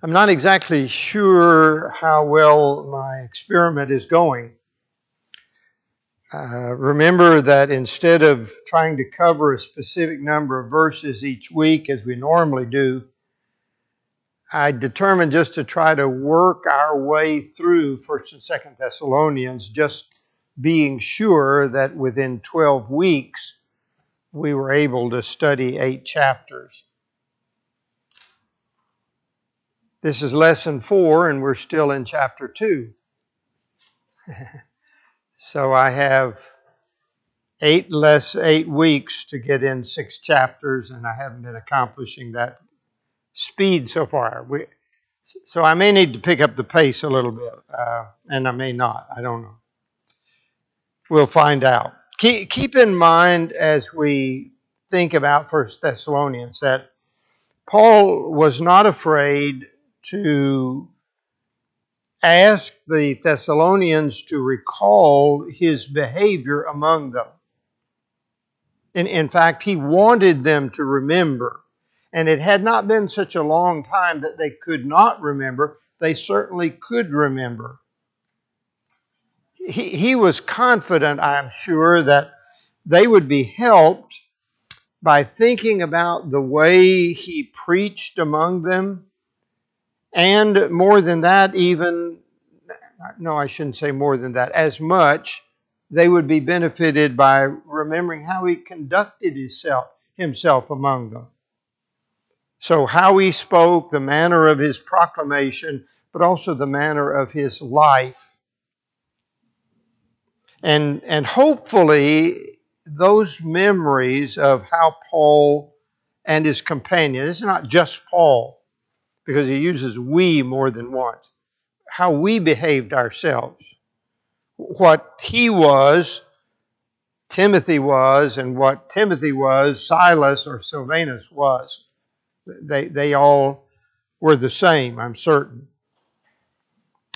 I'm not exactly sure how well my experiment is going. Uh, remember that instead of trying to cover a specific number of verses each week as we normally do, I determined just to try to work our way through 1st and 2nd Thessalonians, just being sure that within 12 weeks we were able to study eight chapters. This is lesson four, and we're still in chapter two. so I have eight less eight weeks to get in six chapters, and I haven't been accomplishing that speed so far. We, so I may need to pick up the pace a little bit, uh, and I may not. I don't know. We'll find out. Keep, keep in mind as we think about First Thessalonians that Paul was not afraid to ask the Thessalonians to recall his behavior among them. In, in fact, he wanted them to remember. And it had not been such a long time that they could not remember. They certainly could remember. He, he was confident, I'm sure, that they would be helped by thinking about the way he preached among them and more than that, even, no, I shouldn't say more than that, as much, they would be benefited by remembering how he conducted himself, himself among them. So, how he spoke, the manner of his proclamation, but also the manner of his life. And, and hopefully, those memories of how Paul and his companion, it's not just Paul, because he uses we more than once. How we behaved ourselves. What he was, Timothy was, and what Timothy was, Silas or Silvanus was. They, they all were the same, I'm certain.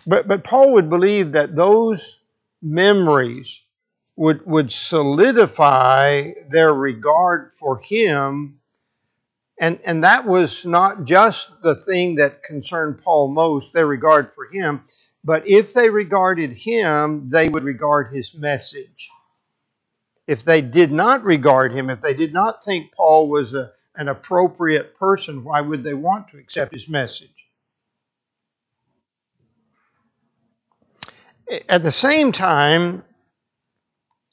But, but Paul would believe that those memories would, would solidify their regard for him and, and that was not just the thing that concerned Paul most, their regard for him, but if they regarded him, they would regard his message. If they did not regard him, if they did not think Paul was a, an appropriate person, why would they want to accept his message? At the same time,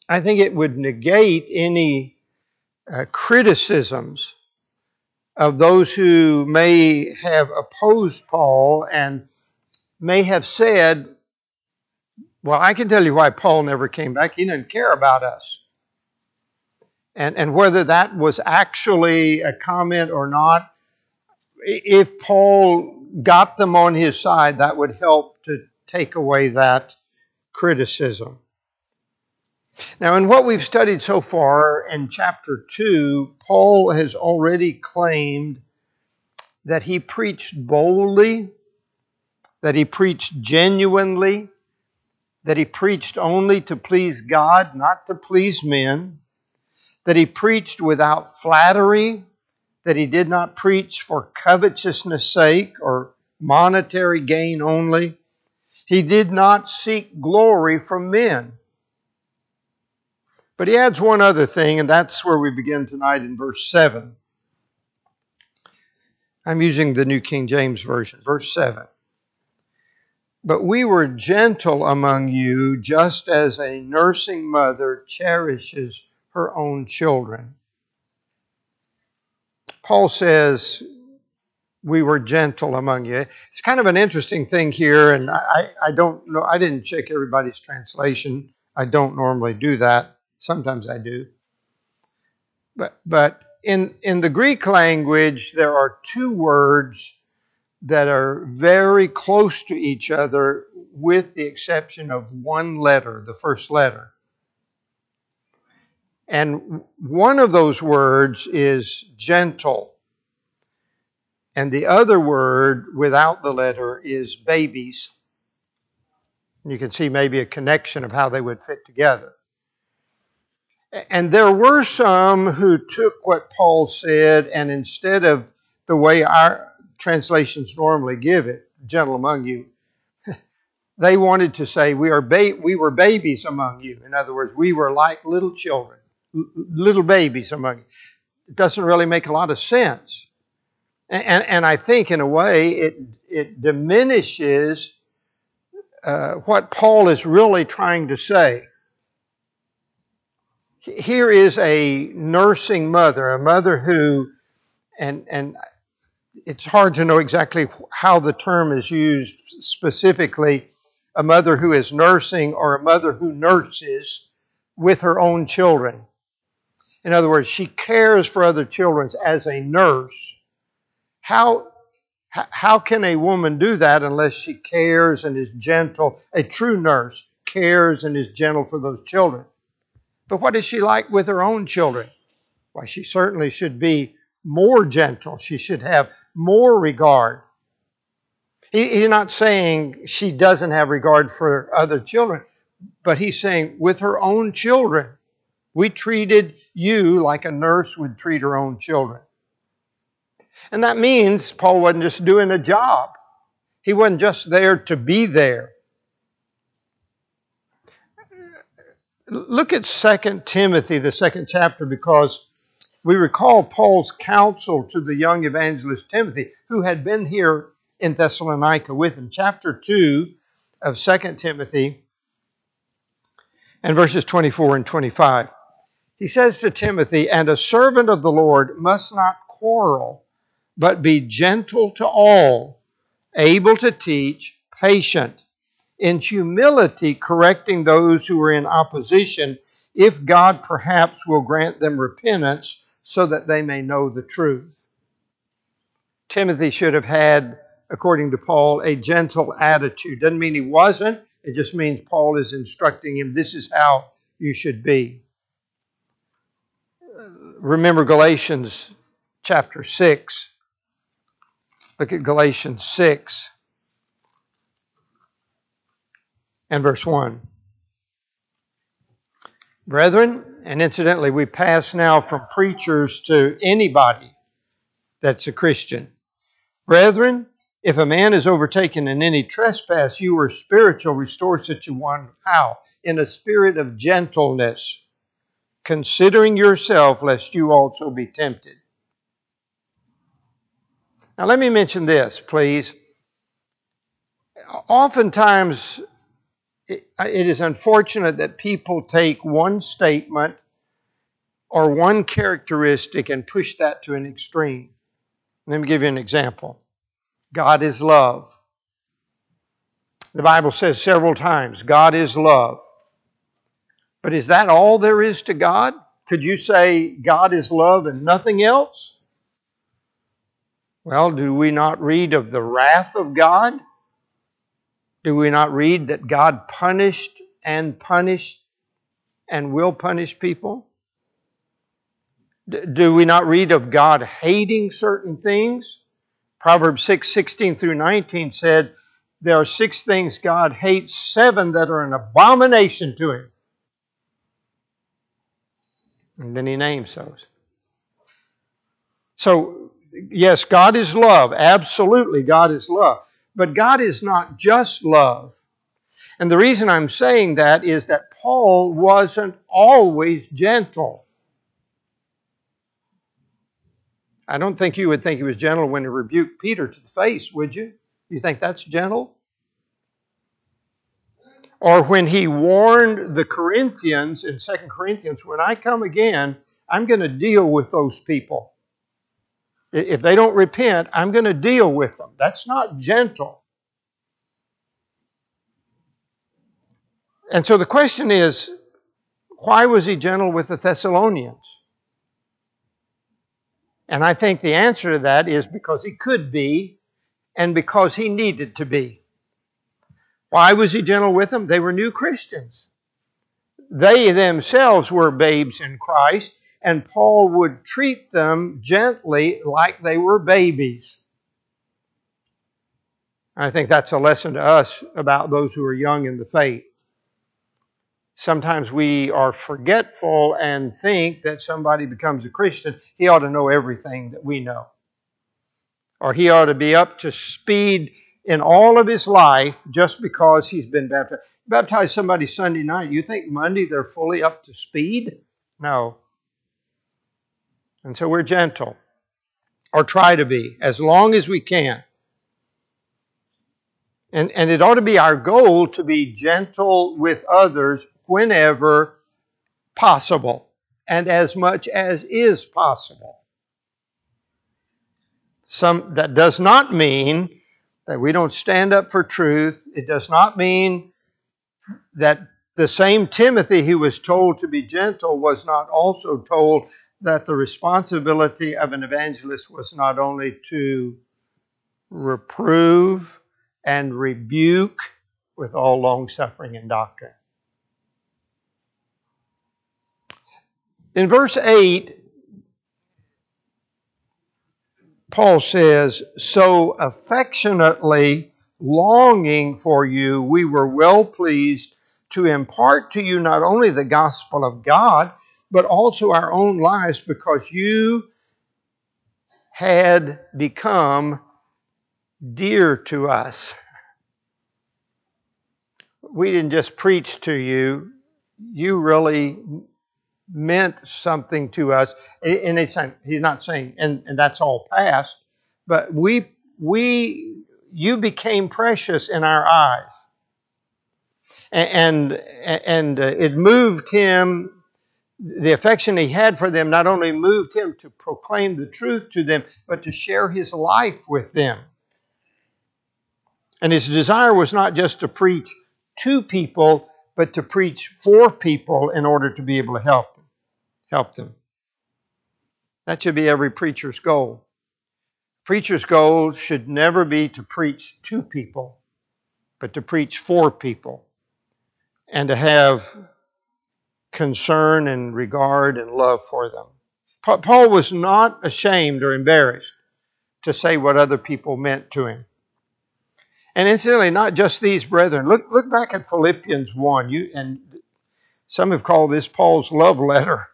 I think it would negate any uh, criticisms of those who may have opposed Paul and may have said, Well, I can tell you why Paul never came back. He didn't care about us. And, and whether that was actually a comment or not, if Paul got them on his side, that would help to take away that criticism. Now, in what we've studied so far in chapter 2, Paul has already claimed that he preached boldly, that he preached genuinely, that he preached only to please God, not to please men, that he preached without flattery, that he did not preach for covetousness' sake or monetary gain only. He did not seek glory from men. But he adds one other thing, and that's where we begin tonight in verse 7. I'm using the New King James Version, verse 7. But we were gentle among you, just as a nursing mother cherishes her own children. Paul says, We were gentle among you. It's kind of an interesting thing here, and I, I don't know, I didn't check everybody's translation. I don't normally do that. Sometimes I do. But, but in, in the Greek language, there are two words that are very close to each other, with the exception of one letter, the first letter. And one of those words is gentle. And the other word without the letter is babies. You can see maybe a connection of how they would fit together. And there were some who took what Paul said and instead of the way our translations normally give it, gentle among you, they wanted to say we are ba- we were babies among you. In other words, we were like little children, little babies among you. It doesn't really make a lot of sense, and and, and I think in a way it it diminishes uh, what Paul is really trying to say. Here is a nursing mother, a mother who, and and it's hard to know exactly how the term is used specifically. A mother who is nursing or a mother who nurses with her own children. In other words, she cares for other children as a nurse. How how can a woman do that unless she cares and is gentle? A true nurse cares and is gentle for those children. But what is she like with her own children? Why, she certainly should be more gentle. She should have more regard. he's not saying she doesn't have regard for other children, but he's saying with her own children, we treated you like a nurse would treat her own children. And that means Paul wasn't just doing a job, he wasn't just there to be there. Look at 2 Timothy, the second chapter, because we recall Paul's counsel to the young evangelist Timothy, who had been here in Thessalonica with him. Chapter 2 of 2 Timothy and verses 24 and 25. He says to Timothy, And a servant of the Lord must not quarrel but be gentle to all, able to teach, patient, in humility correcting those who are in opposition, if God perhaps will grant them repentance so that they may know the truth. Timothy should have had, according to Paul, a gentle attitude. Doesn't mean he wasn't, it just means Paul is instructing him this is how you should be. Remember Galatians chapter 6 Look at Galatians 6 and verse 1. Brethren, and incidentally, we pass now from preachers to anybody that's a Christian. Brethren, if a man is overtaken in any trespass, you are spiritual, restore such a one. How? In a spirit of gentleness, considering yourself, lest you also be tempted. Now, let me mention this, please. Oftentimes, it is unfortunate that people take one statement or one characteristic and push that to an extreme. Let me give you an example God is love. The Bible says several times, God is love. But is that all there is to God? Could you say God is love and nothing else? Well, do we not read of the wrath of God? Do we not read that God punished and punished and will punish people? Do we not read of God hating certain things? Proverbs 6 16 through 19 said, There are six things God hates, seven that are an abomination to him. And then he names those. So yes, God is love. Absolutely, God is love. But God is not just love. And the reason I'm saying that is that Paul wasn't always gentle. I don't think you would think he was gentle when he rebuked Peter to the face, would you? You think that's gentle? Or when he warned the Corinthians in 2 Corinthians, when I come again, I'm going to deal with those people. If they don't repent, I'm going to deal with them. That's not gentle. And so the question is why was he gentle with the Thessalonians? And I think the answer to that is because he could be and because he needed to be. Why was he gentle with them? They were new Christians. They themselves were babes in Christ, and Paul would treat them gently like they were babies. I think that's a lesson to us about those who are young in the faith. Sometimes we are forgetful and think that somebody becomes a Christian, he ought to know everything that we know. or he ought to be up to speed in all of his life just because he's been baptized. Baptize somebody Sunday night, you think Monday they're fully up to speed? No. And so we're gentle, or try to be, as long as we can. And, and it ought to be our goal to be gentle with others whenever possible and as much as is possible. Some, that does not mean that we don't stand up for truth. It does not mean that the same Timothy who was told to be gentle was not also told that the responsibility of an evangelist was not only to reprove and rebuke with all long suffering and doctrine. In verse 8, Paul says, So affectionately longing for you, we were well pleased to impart to you not only the gospel of God, but also our own lives because you had become dear to us. We didn't just preach to you, you really meant something to us. And he's, he's not saying, and, and that's all past, but we, we, you became precious in our eyes. And, and, and uh, it moved him, the affection he had for them not only moved him to proclaim the truth to them, but to share his life with them. And his desire was not just to preach to people, but to preach for people in order to be able to help help them. That should be every preacher's goal. Preacher's goal should never be to preach to people, but to preach for people and to have concern and regard and love for them. Paul was not ashamed or embarrassed to say what other people meant to him. And incidentally, not just these brethren. Look, look back at Philippians 1. You, and some have called this Paul's love letter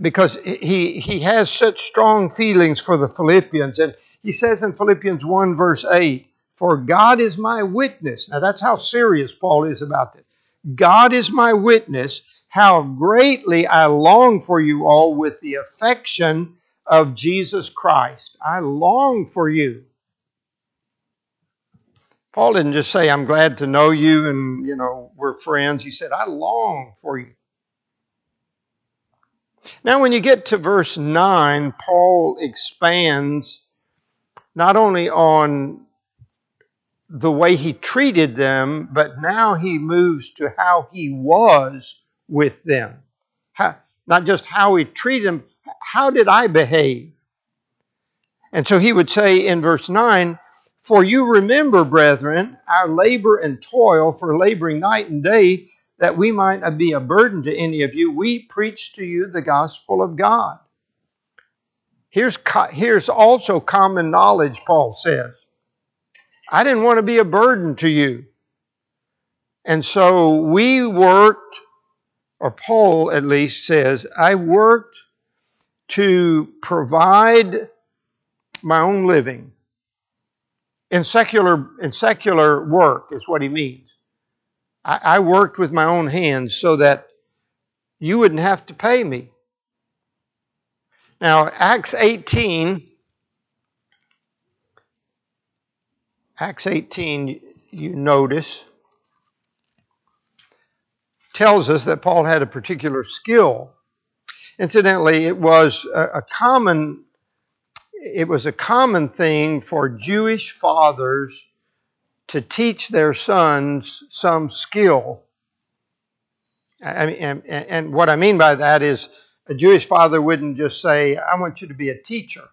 because he, he has such strong feelings for the Philippians. And he says in Philippians 1, verse 8, For God is my witness. Now that's how serious Paul is about this. God is my witness, how greatly I long for you all with the affection of Jesus Christ. I long for you. Paul didn't just say, I'm glad to know you and, you know, we're friends. He said, I long for you. Now, when you get to verse 9, Paul expands not only on the way he treated them, but now he moves to how he was with them. How, not just how he treated them, how did I behave? And so he would say in verse 9, For you remember, brethren, our labor and toil for laboring night and day that we might not be a burden to any of you, we preach to you the gospel of God. Here's, here's also common knowledge, Paul says. I didn't want to be a burden to you. And so we worked, or Paul at least says, I worked to provide my own living. In secular, in secular work is what he means. I, I worked with my own hands so that you wouldn't have to pay me. Now, Acts 18, Acts 18, you notice, tells us that Paul had a particular skill. Incidentally, it was a, common it was a common thing for Jewish fathers to teach their sons some skill. I mean, and, and what I mean by that is a Jewish father wouldn't just say, I want you to be a teacher,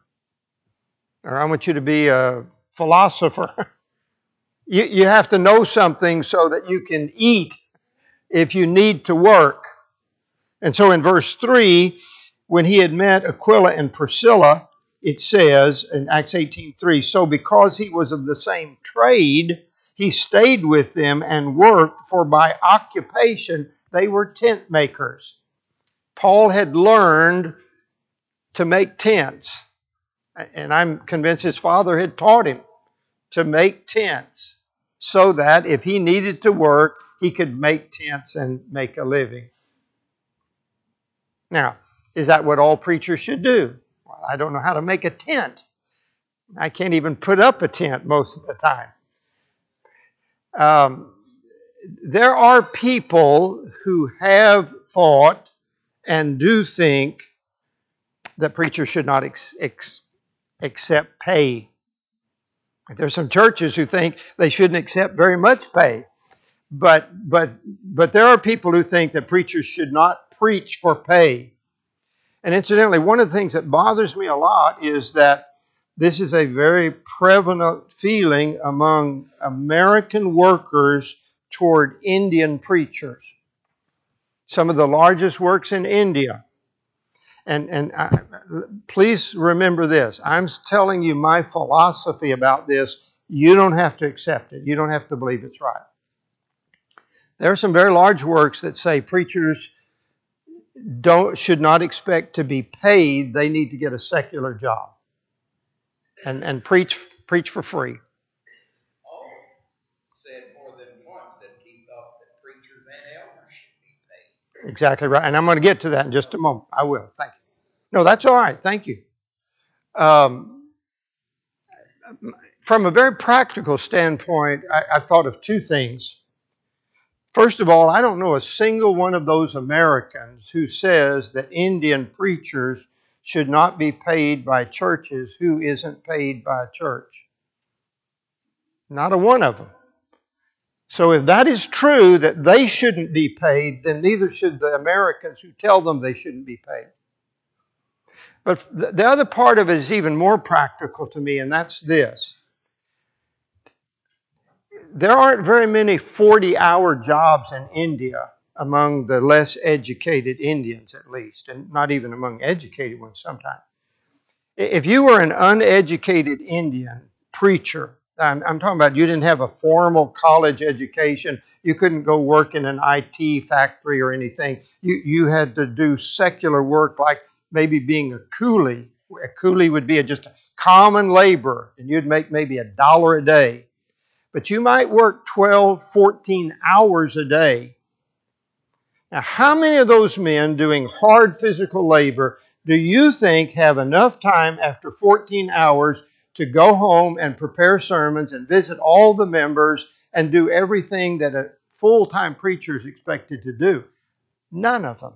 or I want you to be a philosopher. you, you have to know something so that you can eat if you need to work. And so in verse 3, when he had met Aquila and Priscilla, it says in Acts 18:3, so because he was of the same trade, he stayed with them and worked, for by occupation they were tent makers. Paul had learned to make tents. And I'm convinced his father had taught him to make tents so that if he needed to work, he could make tents and make a living. Now, is that what all preachers should do? Well, I don't know how to make a tent. I can't even put up a tent most of the time. Um, there are people who have thought and do think that preachers should not ex- ex- accept pay. There's some churches who think they shouldn't accept very much pay. But but but there are people who think that preachers should not preach for pay. And incidentally, one of the things that bothers me a lot is that this is a very prevalent feeling among American workers toward Indian preachers. Some of the largest works in India. And, and I, please remember this. I'm telling you my philosophy about this. You don't have to accept it. You don't have to believe it's right. There are some very large works that say preachers don't should not expect to be paid. They need to get a secular job and, and preach preach for free. Said more than once that he thought that preachers and elders should be paid. Exactly right. And I'm going to get to that in just a moment. I will. Thank you. No, that's all right. Thank you. Um, from a very practical standpoint, I, I thought of two things. First of all, I don't know a single one of those Americans who says that Indian preachers should not be paid by churches who isn't paid by a church. Not a one of them. So if that is true, that they shouldn't be paid, then neither should the Americans who tell them they shouldn't be paid. But the other part of it is even more practical to me, and that's this. There aren't very many 40 hour jobs in India among the less educated Indians, at least, and not even among educated ones sometimes. If you were an uneducated Indian preacher, I'm, I'm, talking about you didn't have a formal college education. You couldn't go work in an IT factory or anything. You, you had to do secular work like maybe being a coolie. A coolie would be a, just a common labor, and you'd make maybe a dollar a day. But you might work 12, 14 hours a day. Now, how many of those men doing hard physical labor do you think have enough time after 14 hours to go home and prepare sermons and visit all the members and do everything that a full time preacher is expected to do? None of them.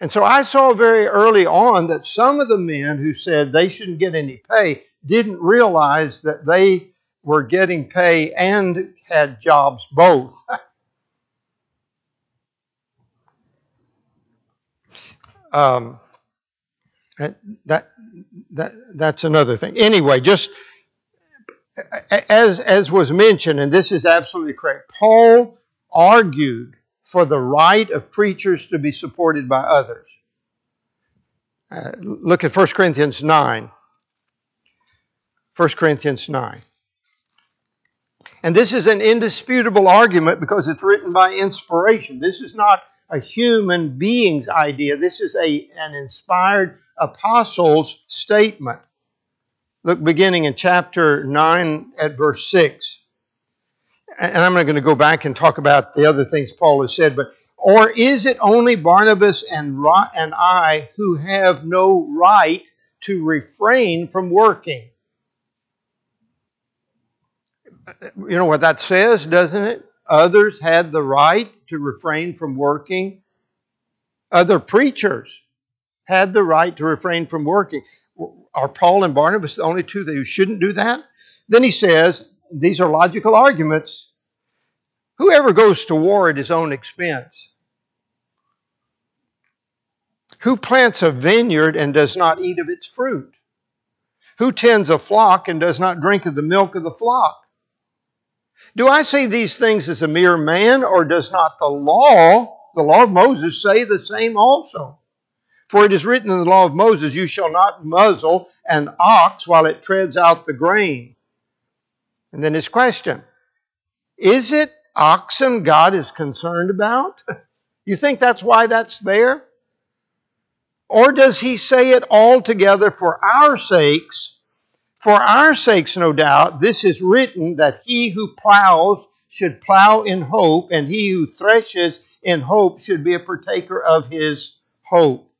And so I saw very early on that some of the men who said they shouldn't get any pay didn't realize that they were getting pay and had jobs both. um, that that that's another thing. Anyway, just as as was mentioned, and this is absolutely correct. Paul argued for the right of preachers to be supported by others. Uh, look at 1 Corinthians 9. 1 Corinthians 9. And this is an indisputable argument because it's written by inspiration. This is not a human being's idea. This is a, an inspired apostle's statement. Look, beginning in chapter 9 at verse 6. And I'm not going to go back and talk about the other things Paul has said, but or is it only Barnabas and, and I who have no right to refrain from working? You know what that says, doesn't it? Others had the right to refrain from working. Other preachers had the right to refrain from working. Are Paul and Barnabas the only two who shouldn't do that? Then he says, these are logical arguments. Whoever goes to war at his own expense? Who plants a vineyard and does not eat of its fruit? Who tends a flock and does not drink of the milk of the flock? Do I say these things as a mere man, or does not the law, the law of Moses, say the same also? For it is written in the law of Moses, You shall not muzzle an ox while it treads out the grain. And then his question Is it oxen God is concerned about? you think that's why that's there? Or does he say it altogether for our sakes? For our sakes, no doubt, this is written that he who plows should plow in hope, and he who threshes in hope should be a partaker of his hope.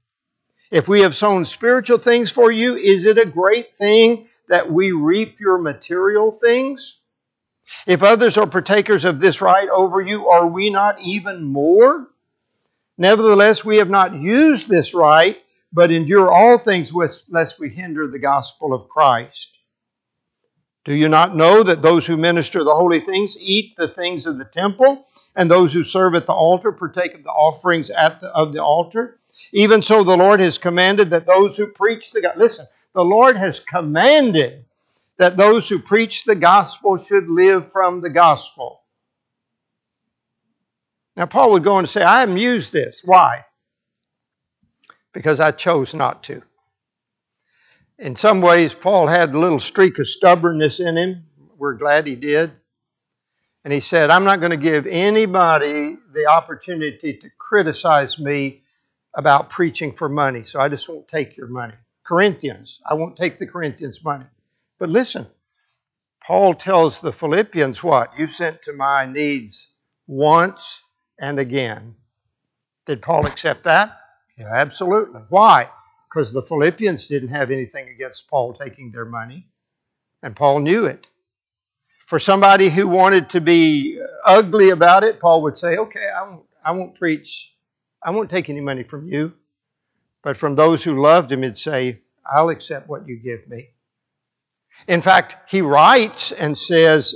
If we have sown spiritual things for you, is it a great thing that we reap your material things? If others are partakers of this right over you, are we not even more? Nevertheless, we have not used this right, but endure all things lest we hinder the gospel of Christ. Do you not know that those who minister the holy things eat the things of the temple, and those who serve at the altar partake of the offerings at the, of the altar? Even so, the Lord has commanded that those who preach the gospel, listen, the Lord has commanded that those who preach the gospel should live from the gospel. Now, Paul would go on to say, I haven't used this. Why? Because I chose not to. In some ways, Paul had a little streak of stubbornness in him. We're glad he did. And he said, I'm not going to give anybody the opportunity to criticize me about preaching for money, so I just won't take your money. Corinthians, I won't take the Corinthians' money. But listen, Paul tells the Philippians what? You sent to my needs once and again. Did Paul accept that? Yeah, absolutely. Why? Because the Philippians didn't have anything against Paul taking their money, and Paul knew it. For somebody who wanted to be ugly about it, Paul would say, "Okay, I won't, I won't preach. I won't take any money from you." But from those who loved him, he'd say, "I'll accept what you give me." In fact, he writes and says,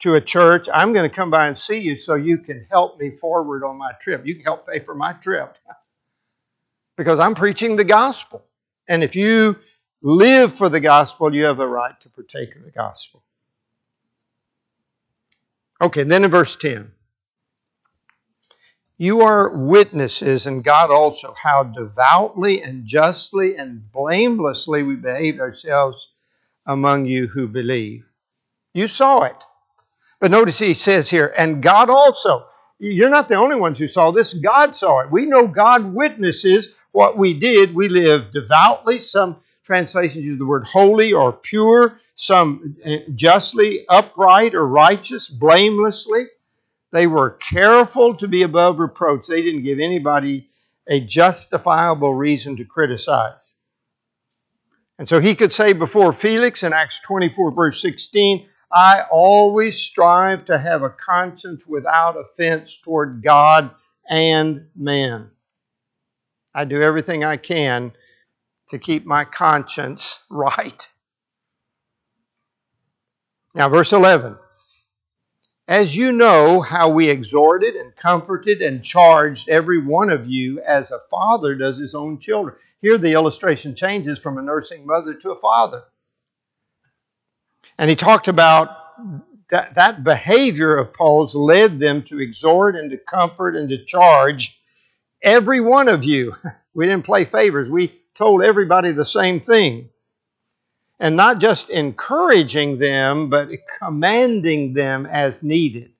to a church, I'm going to come by and see you so you can help me forward on my trip. You can help pay for my trip because I'm preaching the gospel. And if you live for the gospel, you have a right to partake of the gospel. Okay, then in verse 10. You are witnesses, and God also, how devoutly and justly and blamelessly we behaved ourselves among you who believe. You saw it. But notice he says here, and God also. You're not the only ones who saw this. God saw it. We know God witnesses what we did. We lived devoutly. Some translations use the word holy or pure, some uh, justly, upright or righteous, blamelessly. They were careful to be above reproach. They didn't give anybody a justifiable reason to criticize. And so he could say before Felix in Acts 24, verse 16, I always strive to have a conscience without offense toward God and man. I do everything I can to keep my conscience right. Now, verse 11. As you know how we exhorted and comforted and charged every one of you as a father does his own children. Here the illustration changes from a nursing mother to a father. And he talked about that, that behavior of Paul's led them to exhort and to comfort and to charge every one of you. We didn't play favors. We told everybody the same thing. And not just encouraging them, but commanding them as needed.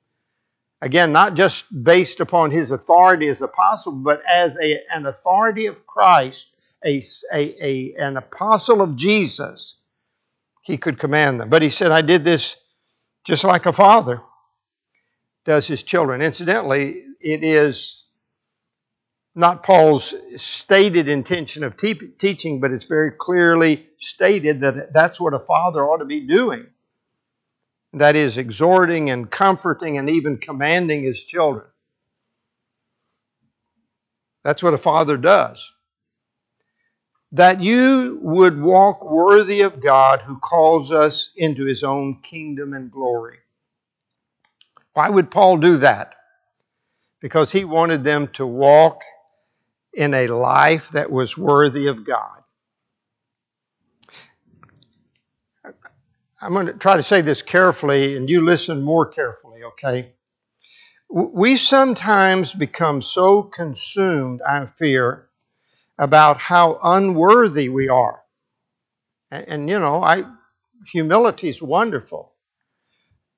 Again, not just based upon his authority as apostle, but as a, an authority of Christ, a, a, a, an apostle of Jesus he could command them. But he said, I did this just like a father does his children. Incidentally, it is not Paul's stated intention of te- teaching, but it's very clearly stated that that's what a father ought to be doing. That is, exhorting and comforting and even commanding his children. That's what a father does that you would walk worthy of God who calls us into his own kingdom and glory. Why would Paul do that? Because he wanted them to walk in a life that was worthy of God. I'm going to try to say this carefully, and you listen more carefully, okay? We sometimes become so consumed, I fear, about how unworthy we are. And, and you know, I humility is wonderful.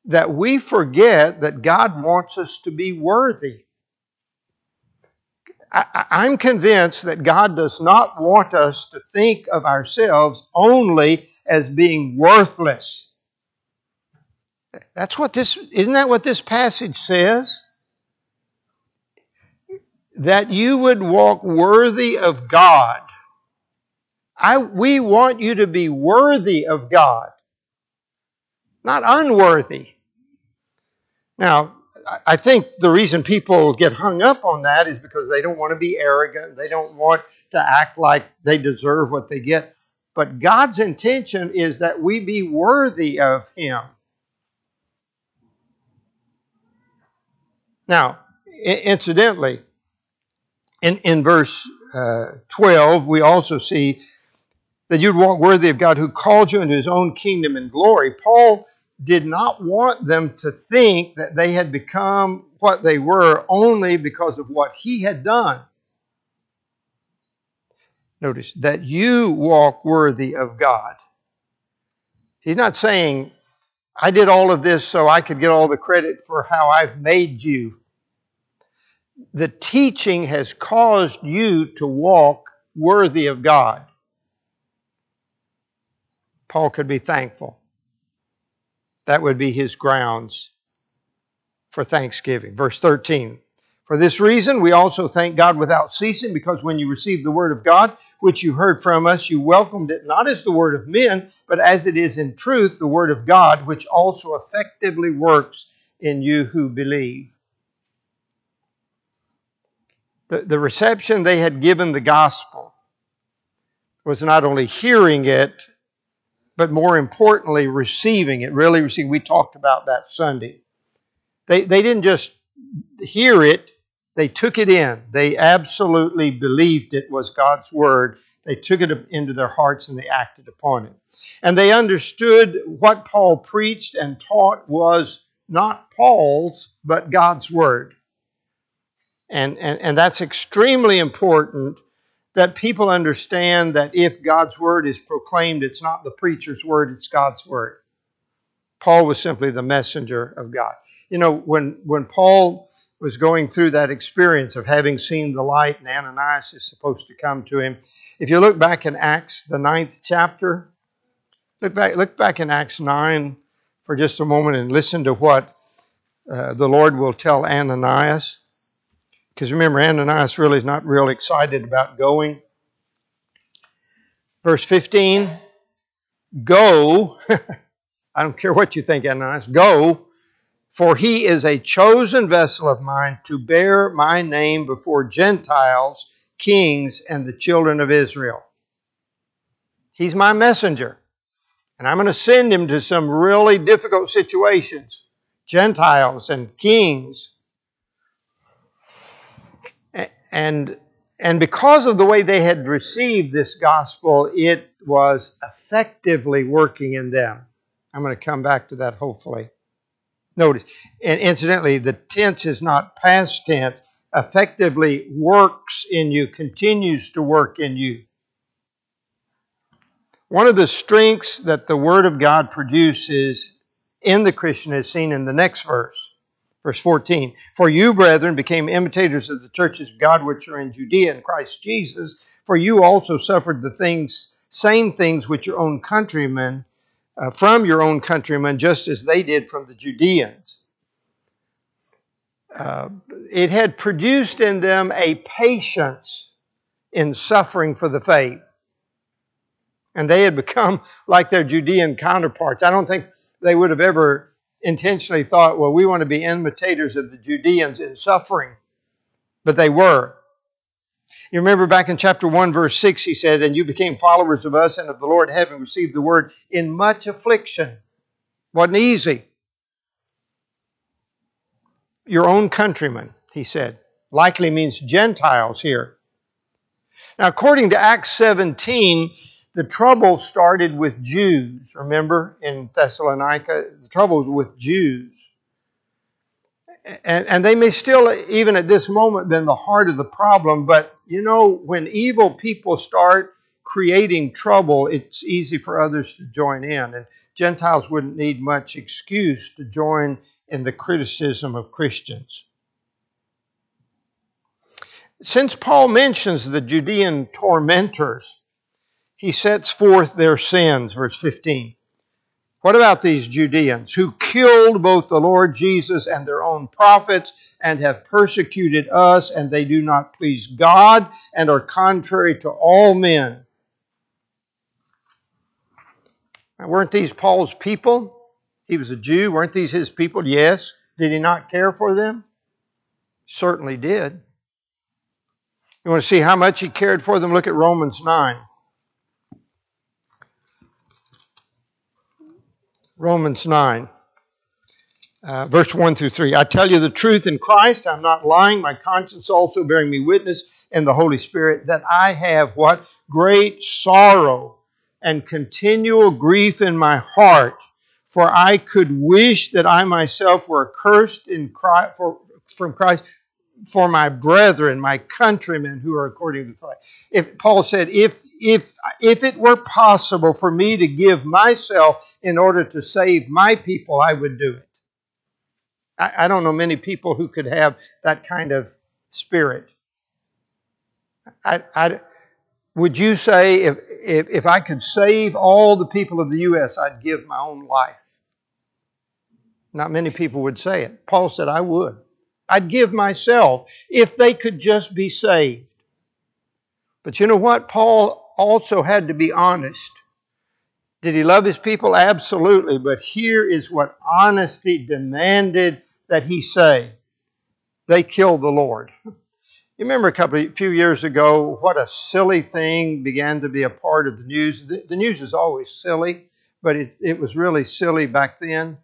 That we forget that God wants us to be worthy. I, am convinced that God does not want us to think of ourselves only as being worthless. That's what this, isn't that what this passage says? That you would walk worthy of God. I, we want you to be worthy of God, not unworthy. Now, I think the reason people get hung up on that is because they don't want to be arrogant. They don't want to act like they deserve what they get. But God's intention is that we be worthy of Him. Now, incidentally, in, in verse uh, 12, we also see that you'd walk worthy of God who called you into His own kingdom and glory. Paul did not want them to think that they had become what they were only because of what he had done. Notice that you walk worthy of God. He's not saying, I did all of this so I could get all the credit for how I've made you. The teaching has caused you to walk worthy of God. Paul could be thankful. That would be his grounds for thanksgiving. Verse 13. For this reason, we also thank God without ceasing, because when you received the word of God, which you heard from us, you welcomed it not as the word of men, but as it is in truth the word of God, which also effectively works in you who believe. The, the reception they had given the gospel was not only hearing it, but more importantly, receiving it, really receiving. We talked about that Sunday. They, they didn't just hear it, they took it in. They absolutely believed it was God's word. They took it into their hearts and they acted upon it. And they understood what Paul preached and taught was not Paul's, but God's word. And, and, and that's extremely important that people understand that if God's word is proclaimed, it's not the preacher's word, it's God's word. Paul was simply the messenger of God. You know, when, when Paul was going through that experience of having seen the light and Ananias is supposed to come to him, if you look back in Acts, the ninth chapter, look back, look back in Acts 9 for just a moment and listen to what uh, the Lord will tell Ananias. Because remember, Ananias really is not real excited about going. Verse 15 Go. I don't care what you think, Ananias. Go, for he is a chosen vessel of mine to bear my name before Gentiles, kings, and the children of Israel. He's my messenger. And I'm going to send him to some really difficult situations Gentiles and kings and, and because of the way they had received this gospel, it was effectively working in them. I'm going to come back to that hopefully. Notice, and incidentally, the tense is not past tense. Effectively works in you, continues to work in you. One of the strengths that the Word of God produces in the Christian is seen in the next verse. Verse 14 For you, brethren, became imitators of the churches of God which are in Judea in Christ Jesus, for you also suffered the things, same things which your own countrymen, uh, from your own countrymen, just as they did from the Judeans. Uh, it had produced in them a patience in suffering for the faith. And they had become like their Judean counterparts. I don't think they would have ever intentionally thought, well, we want to be imitators of the Judeans in suffering. But they were. You remember back in chapter 1, verse 6, he said, And you became followers of us and of the Lord, having received the word in much affliction. Wasn't easy. Your own countrymen, he said. Likely means Gentiles here. Now, according to Acts 17, the trouble started with Jews. Remember in Thessalonica, the trouble was with Jews. And, and they may still, even at this moment, been the heart of the problem. But you know, when evil people start creating trouble, it's easy for others to join in. And Gentiles wouldn't need much excuse to join in the criticism of Christians. since Paul mentions the Judean tormentors, he sets forth their sins, verse 15. What about these Judeans who killed both the Lord Jesus and their own prophets and have persecuted us, and they do not please God and are contrary to all men? Weren't these Paul's people? He was a Jew. Weren't these his people? Yes. Did he not care for them? Certainly did. You want to see how much he cared for them? Look at Romans 9. Romans 9, uh, verse 1 through 3. I tell you the truth in Christ, I'm not lying, my conscience also bearing me witness in the Holy Spirit that I have what? Great sorrow and continual grief in my heart, for I could wish that I myself were accursed in Christ, for, from Christ for my brethren, my countrymen who are according to the flesh. If Paul said, if if if it were possible for me to give myself in order to save my people, I would do it. I, I don't know many people who could have that kind of spirit. I, I, would you say if, if, if I could save all the people of the U.S., I'd give my own life? Not many people would say it. Paul said, I would. I'd give myself if they could just be saved. But you know what? Paul also had to be honest. Did he love his people? Absolutely. But here is what honesty demanded that he say they killed the Lord. You remember a couple of few years ago what a silly thing began to be a part of the news. The, the news is always silly, but it, it was really silly back then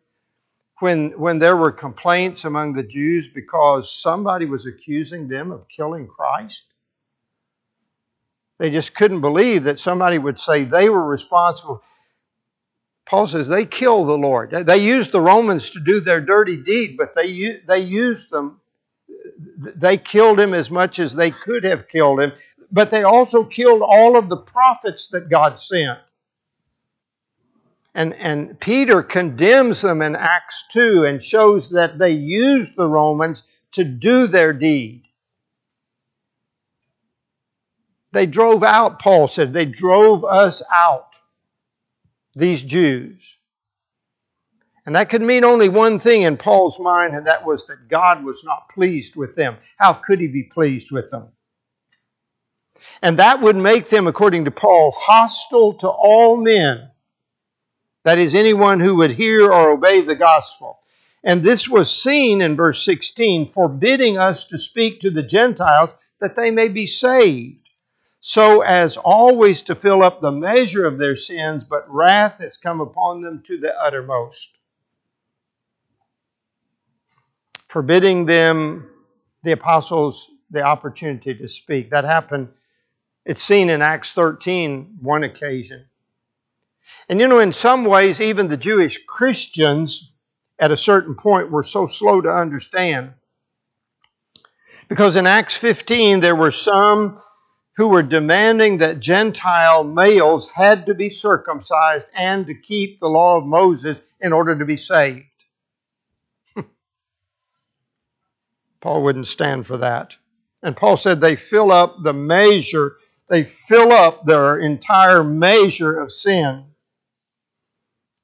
when, when there were complaints among the Jews because somebody was accusing them of killing Christ. They just couldn't believe that somebody would say they were responsible. Paul says they killed the Lord. They used the Romans to do their dirty deed, but they, they used them. They killed him as much as they could have killed him, but they also killed all of the prophets that God sent. And, and Peter condemns them in Acts 2 and shows that they used the Romans to do their deed. They drove out, Paul said, they drove us out, these Jews. And that could mean only one thing in Paul's mind, and that was that God was not pleased with them. How could he be pleased with them? And that would make them, according to Paul, hostile to all men that is, anyone who would hear or obey the gospel. And this was seen in verse 16, forbidding us to speak to the Gentiles that they may be saved, so as always to fill up the measure of their sins, but wrath has come upon them to the uttermost. Forbidding them, the apostles, the opportunity to speak. That happened, it's seen in Acts 13, one occasion. And you know, in some ways, even the Jewish Christians at a certain point were so slow to understand. Because in Acts 15, there were some who were demanding that Gentile males had to be circumcised and to keep the law of Moses in order to be saved. Paul wouldn't stand for that. And Paul said they fill up the measure, they fill up their entire measure of sin.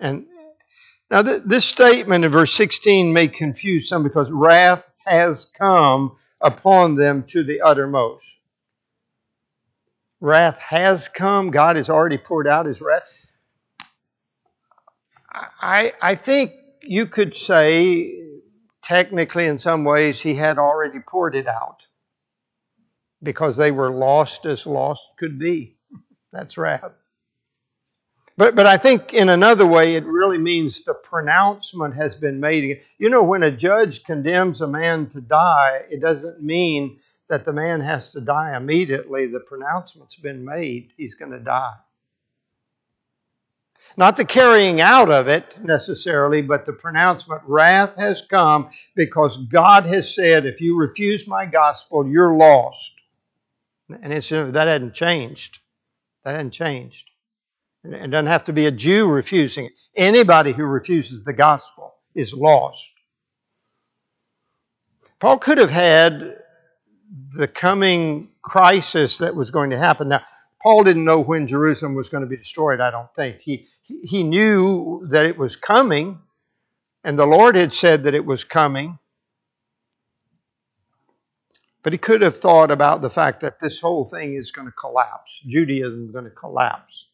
And now th- this statement in verse 16 may confuse some because wrath has come upon them to the uttermost. Wrath has come. God has already poured out his wrath. I, I think you could say, technically, in some ways, he had already poured it out because they were lost as lost could be. That's wrath. But, but I think in another way, it really means the pronouncement has been made. You know, when a judge condemns a man to die, it doesn't mean that the man has to die immediately. The pronouncement's been made. He's going to die. Not the carrying out of it necessarily, but the pronouncement wrath has come because God has said, if you refuse my gospel, you're lost. And it's, that hadn't changed. That hadn't changed. It doesn't have to be a Jew refusing it. Anybody who refuses the gospel is lost. Paul could have had the coming crisis that was going to happen. Now, Paul didn't know when Jerusalem was going to be destroyed, I don't think. He, he knew that it was coming, and the Lord had said that it was coming. But he could have thought about the fact that this whole thing is going to collapse. Judaism is going to collapse.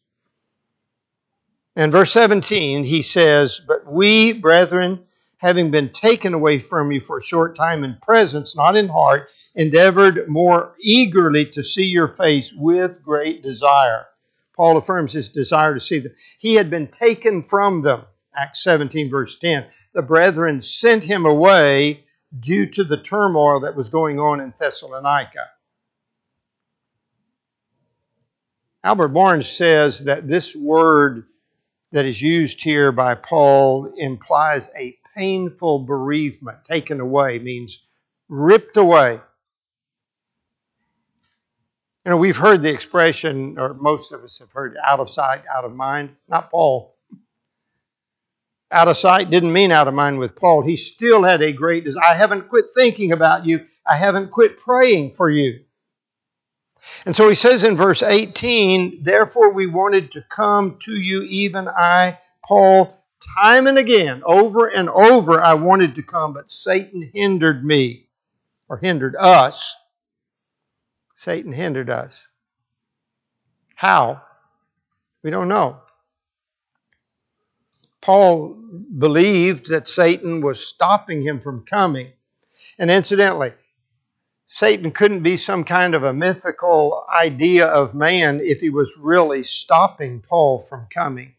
In verse 17, he says, But we, brethren, having been taken away from you for a short time in presence, not in heart, endeavored more eagerly to see your face with great desire. Paul affirms his desire to see them. He had been taken from them. Acts 17, verse 10. The brethren sent him away due to the turmoil that was going on in Thessalonica. Albert Barnes says that this word that is used here by Paul implies a painful bereavement. Taken away means ripped away. You know, we've heard the expression, or most of us have heard, out of sight, out of mind. Not Paul. Out of sight didn't mean out of mind with Paul. He still had a great desire. I haven't quit thinking about you. I haven't quit praying for you. And so he says in verse 18, Therefore we wanted to come to you, even I, Paul, time and again, over and over, I wanted to come, but Satan hindered me, or hindered us. Satan hindered us. How? We don't know. Paul believed that Satan was stopping him from coming. And incidentally, Satan couldn't be some kind of a mythical idea of man if he was really stopping Paul from coming.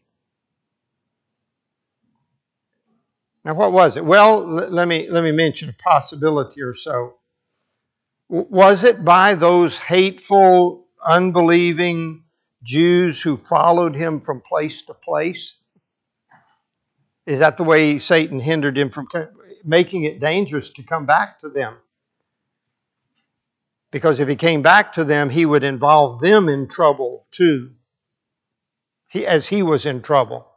Now, what was it? Well, let me, let me mention a possibility or so. Was it by those hateful, unbelieving Jews who followed him from place to place? Is that the way Satan hindered him from making it dangerous to come back to them? Because if he came back to them, he would involve them in trouble too, he, as he was in trouble.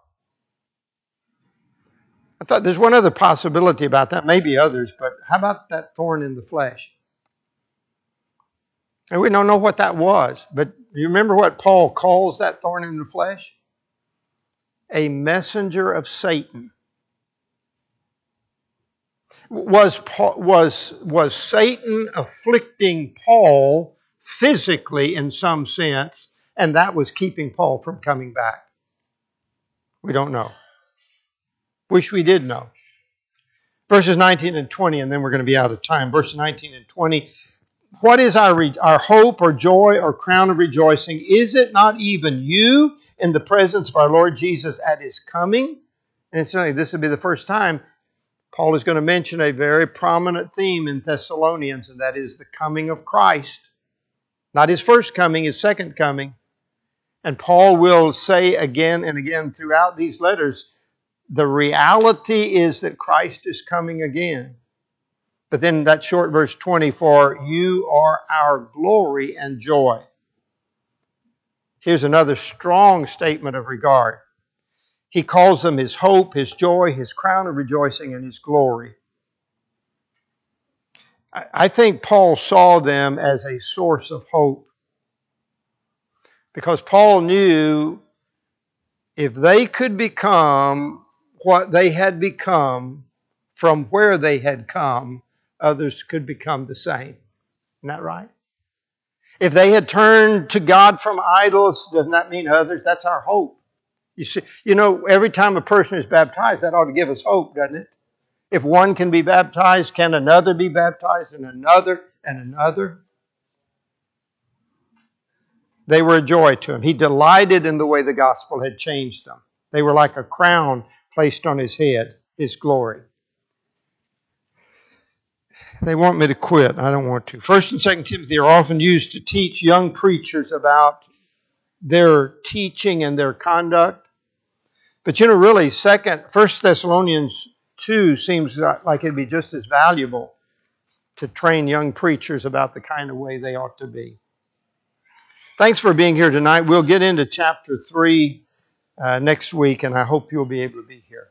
I thought there's one other possibility about that, maybe others, but how about that thorn in the flesh? And we don't know what that was, but do you remember what Paul calls that thorn in the flesh? A messenger of Satan. Was, was, was Satan afflicting Paul physically in some sense, and that was keeping Paul from coming back? We don't know. Wish we did know. Verses 19 and 20, and then we're going to be out of time. Verses 19 and 20. What is our, re- our hope or joy or crown of rejoicing? Is it not even you in the presence of our Lord Jesus at his coming? And certainly this would be the first time Paul is going to mention a very prominent theme in Thessalonians, and that is the coming of Christ. Not his first coming, his second coming. And Paul will say again and again throughout these letters the reality is that Christ is coming again. But then that short verse 24, you are our glory and joy. Here's another strong statement of regard. He calls them his hope, his joy, his crown of rejoicing, and his glory. I think Paul saw them as a source of hope because Paul knew if they could become what they had become from where they had come, others could become the same. Isn't that right? If they had turned to God from idols, doesn't that mean others? That's our hope. You see, you know, every time a person is baptized, that ought to give us hope, doesn't it? If one can be baptized, can another be baptized, and another, and another? They were a joy to him. He delighted in the way the gospel had changed them. They were like a crown placed on his head, his glory. They want me to quit. I don't want to. First and Second Timothy are often used to teach young preachers about their teaching and their conduct. But you know, really, second, First Thessalonians two seems like it'd be just as valuable to train young preachers about the kind of way they ought to be. Thanks for being here tonight. We'll get into chapter three uh, next week, and I hope you'll be able to be here.